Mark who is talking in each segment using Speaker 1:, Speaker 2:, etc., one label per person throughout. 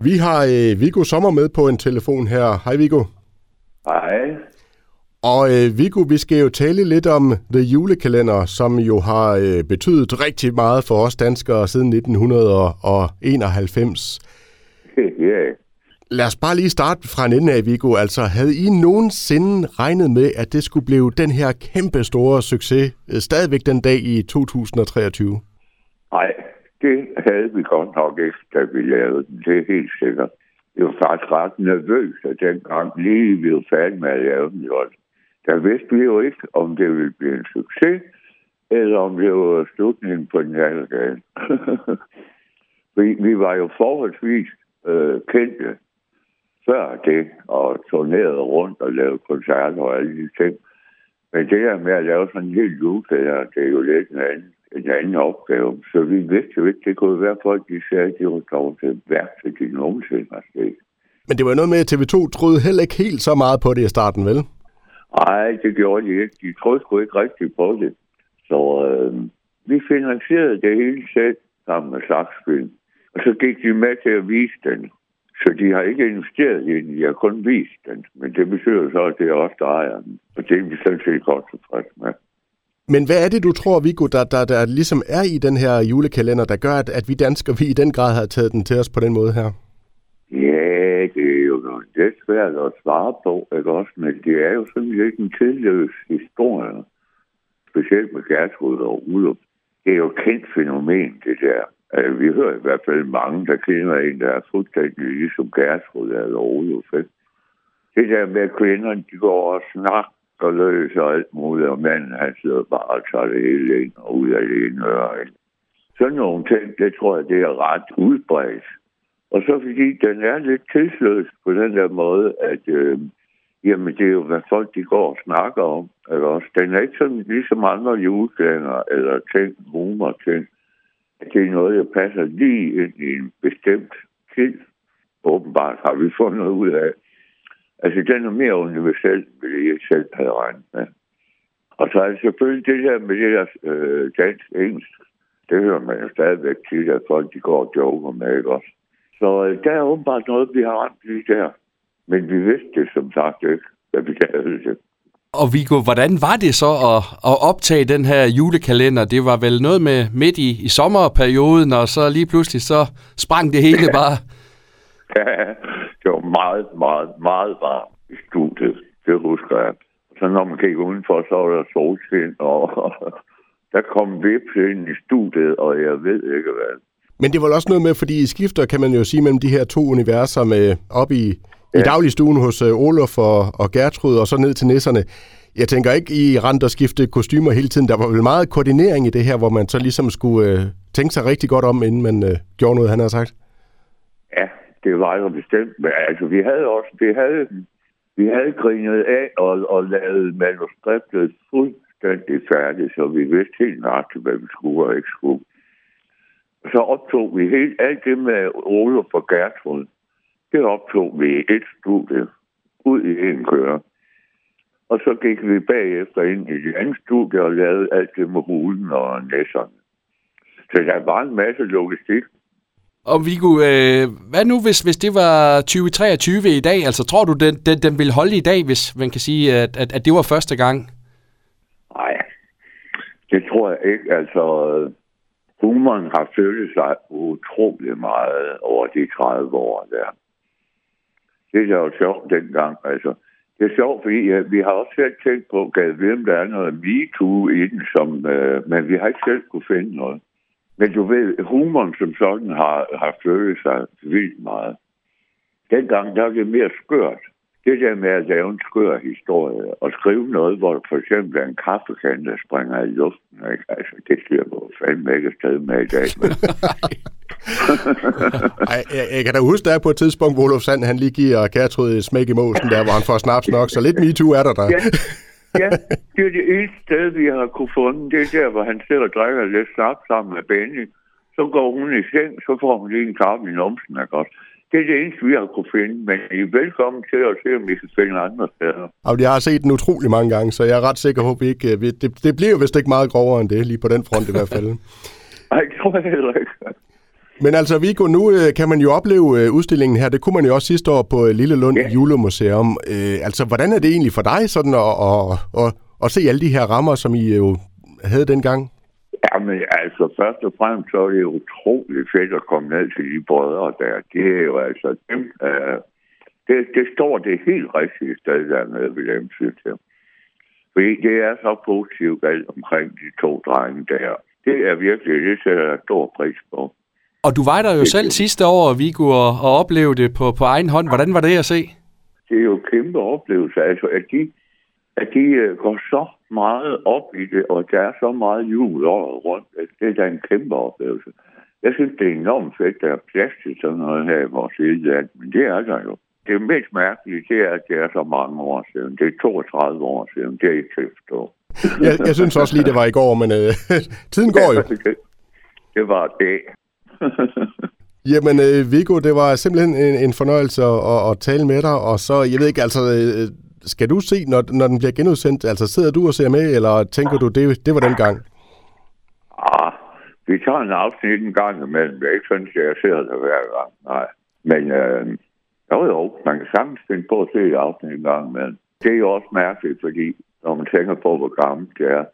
Speaker 1: Vi har øh, Viggo Sommer med på en telefon her. Hej Viggo.
Speaker 2: Hej.
Speaker 1: Og øh, Viggo, vi skal jo tale lidt om The Julekalender, som jo har øh, betydet rigtig meget for os danskere siden 1991.
Speaker 2: Ja.
Speaker 1: Lad os bare lige starte fra en ende af, Viggo. Altså, havde I nogensinde regnet med, at det skulle blive den her kæmpe store succes, øh, stadigvæk den dag i 2023?
Speaker 2: Nej, det havde vi godt nok ikke, da vi lavede den. Det er helt sikkert. Jeg var faktisk ret nervøs, at dengang lige vi var færdige med at lave den. Jo. Der vidste vi jo ikke, om det ville blive en succes, eller om det var slutningen på den anden dag. vi, vi var jo forholdsvis øh, kendte før det, og turnerede rundt og lavede koncerter og alle de ting. Men det her med at lave sådan en helt julekalender, det er jo lidt en anden, en anden opgave. Så vi vidste jo ikke, det kunne være folk, de sagde, at de var dog til værste, de nogensinde har set.
Speaker 1: Men det var noget med, at TV2 troede heller ikke helt så meget på det i starten, vel?
Speaker 2: Nej, det gjorde de ikke. De troede sgu ikke rigtigt på det. Så øh, vi finansierede det hele selv sammen med Saksfilm. Og så gik de med til at vise den. Så de har ikke investeret i den, de har kun vist den. Men det betyder så, at det er os, der ejer den. Og det er vi sådan set godt tilfreds med.
Speaker 1: Men hvad er det, du tror, Viggo, der, der, der ligesom er i den her julekalender, der gør, at, at vi danskere, vi i den grad har taget den til os på den måde her?
Speaker 2: Ja, det er jo noget lidt svært at svare på, ikke også? Men det er jo sådan lidt en tidløs historie. Specielt med Gertrud og Ulof. Det er jo et kendt fænomen, det der. Altså, vi hører i hvert fald mange, der kender en, der er fuldstændig ligesom Gertrud eller Ulof. Det der med, at kvinderne de går og snakker og løs og alt muligt, og manden han sidder bare og tager det hele ind og ud af det ene øre. Sådan nogle ting, det tror jeg, det er ret udbredt. Og så fordi den er lidt tidsløs på den der måde, at øh, jamen, det er jo, hvad folk de går og snakker om. Eller også. Den er ikke sådan ligesom andre julekalender eller ting, humor ting. Det er noget, der passer lige ind i en bestemt tid. Åbenbart har vi fundet ud af. Altså, den er mere universel, det jeg selv havde regnet med. Og så er det selvfølgelig det der med det der øh, dansk engelsk. Det hører man jo stadigvæk til, at folk de går og joker med, ikke også? Så øh, der er åbenbart noget, vi har ramt lige der. Men vi vidste det som sagt ikke, da vi lavede det.
Speaker 3: Og Viggo, hvordan var det så at, at optage den her julekalender? Det var vel noget med midt i, i sommerperioden, og så lige pludselig så sprang det hele bare.
Speaker 2: Ja, var meget, meget, meget varmt i studiet. Det husker jeg. Så når man gik udenfor, så var der solskin, og der kom vips ind i studiet, og jeg ved ikke hvad.
Speaker 1: Men det var også noget med, fordi I skifter, kan man jo sige, mellem de her to universer med op i, ja. i dagligstuen hos uh, Olof og, og Gertrud, og så ned til nisserne. Jeg tænker ikke, I rent og skifte kostymer hele tiden. Der var vel meget koordinering i det her, hvor man så ligesom skulle uh, tænke sig rigtig godt om, inden man uh, gjorde noget, han har sagt.
Speaker 2: Ja, det var jo bestemt. Men altså, vi havde også, vi havde, vi havde grinet af og, og lavet manuskriptet fuldstændig færdigt, så vi vidste helt nøjagtigt, hvad vi skulle og ikke skulle. Så optog vi helt alt det med Ole og Gertrud. Det optog vi i et studie ud i en køre. Og så gik vi bagefter ind i det andet studie og lavede alt det med hulen og næsserne. Så der var en masse logistik.
Speaker 3: Og Viggo, øh, hvad nu hvis, hvis det var 2023 i dag? Altså tror du, den, den, den ville holde i dag, hvis man kan sige, at, at, at det var første gang?
Speaker 2: Nej, det tror jeg ikke. Altså, humoren har følt sig utrolig meget over de 30 år der. Det er jo sjovt dengang. Altså, det er sjovt, fordi ja, vi har også selv tænkt på, at hvem der er noget MeToo i den, som, øh, men vi har ikke selv kunne finde noget. Men du ved, humoren som sådan har, har følt sig vildt meget. Dengang der er det mere skørt. Det der med at lave en skør historie og skrive noget, hvor for eksempel er en kaffekande, der springer i luften. Ikke? Altså, det sker på fandme ikke sted med i dag. Men...
Speaker 1: Ej, jeg, jeg, kan da huske, der på et tidspunkt, hvor Olof Sand, han lige giver Gertrud et smæk i måsen, der hvor han får snaps nok, så lidt MeToo er der der.
Speaker 2: ja, ja, det er det eneste sted, vi har kunne fundet. Det er der, hvor han sidder og drikker lidt snaps sammen med Benny. Så går hun i seng, så får hun lige en kaffe i numsen, ikke også? Det er det eneste, vi har kunne finde, men I er velkommen til at se, om vi kan finde andre steder.
Speaker 1: Og jeg har set den utrolig mange gange, så jeg er ret sikker på, at vi ikke... Vi, det, det bliver jo vist ikke meget grovere end det, lige på den front i hvert fald.
Speaker 2: Nej, det tror jeg heller ikke.
Speaker 1: Men altså, Viggo, nu øh, kan man jo opleve øh, udstillingen her. Det kunne man jo også sidste år på øh, Lille Lund
Speaker 2: Ja.
Speaker 1: Julemuseum. Altså, hvordan er det egentlig for dig sådan at, at, at, at se alle de her rammer, som I jo havde dengang?
Speaker 2: Jamen, altså, først og fremmest så er det utrolig fedt at komme ned til de brødre der. Det er jo altså dem, øh, det, det står det helt rigtige sted dernede ved dem, synes jeg. Fordi det er så positivt alt omkring de to drenge der. Det er virkelig, det sætter jeg stor pris på.
Speaker 3: Og du var der jo selv sidste år, Viggo, og, og oplevede det på, på egen hånd. Hvordan var det at se?
Speaker 2: det er jo en kæmpe oplevelse, altså at de, at de øh, går så meget op i det, og der er så meget jul året rundt. at Det er da en kæmpe oplevelse. Jeg synes, det er enormt fedt, der er plads til sådan noget her i vores lille land, men det er der jo. Det mest mærkelige, det er, at det er så mange år siden. Det er 32 år siden. Det er ikke at forstå.
Speaker 1: Jeg, jeg synes også lige, det var i går, men øh, tiden går jo.
Speaker 2: det, det var det.
Speaker 1: Jamen, øh, Viggo, det var simpelthen en, en fornøjelse at, at, tale med dig, og så, jeg ved ikke, altså, øh, skal du se, når, når den bliver genudsendt, altså sidder du og ser med, eller tænker du, det, det var den gang?
Speaker 2: Ah, vi tager en afsnit en gang imellem. Jeg er ikke sådan, at jeg ser det hver gang. Nej. Men øh, jo, jo, man kan sagtens finde på at se et afsnit en gang imellem. Det er jo også mærkeligt, fordi når man tænker på, hvor gammelt det er,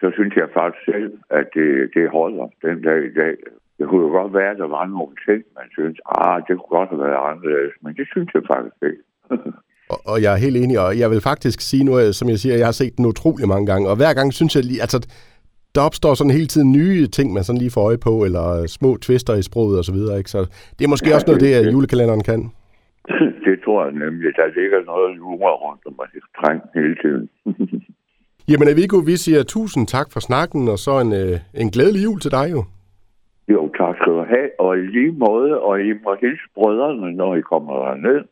Speaker 2: så synes jeg faktisk selv, at det, det holder den dag i dag. Det kunne jo godt være, at der var nogle ting, man synes, ah, det kunne godt have været anderledes, men det synes jeg faktisk ikke.
Speaker 1: Og, og jeg er helt enig, og jeg vil faktisk sige nu, som jeg siger, jeg har set den utrolig mange gange, og hver gang synes jeg lige, altså, der opstår sådan hele tiden nye ting, man sådan lige får øje på, eller små twister i sproget og så videre, ikke? Så det er måske
Speaker 2: Ja,
Speaker 1: også noget,
Speaker 2: det-
Speaker 1: det,
Speaker 2: det-
Speaker 1: det julekalenderen kan.
Speaker 2: det tror jeg nemlig. Der ligger noget jura rundt om mig trængt hele tiden.
Speaker 1: Jamen, Viggo, vi siger tusind tak for snakken, og så en, øh, en glædelig jul til dig jo.
Speaker 2: Jo, tak skal du have. Og i lige måde, og I må hilse brødrene, når I kommer derned.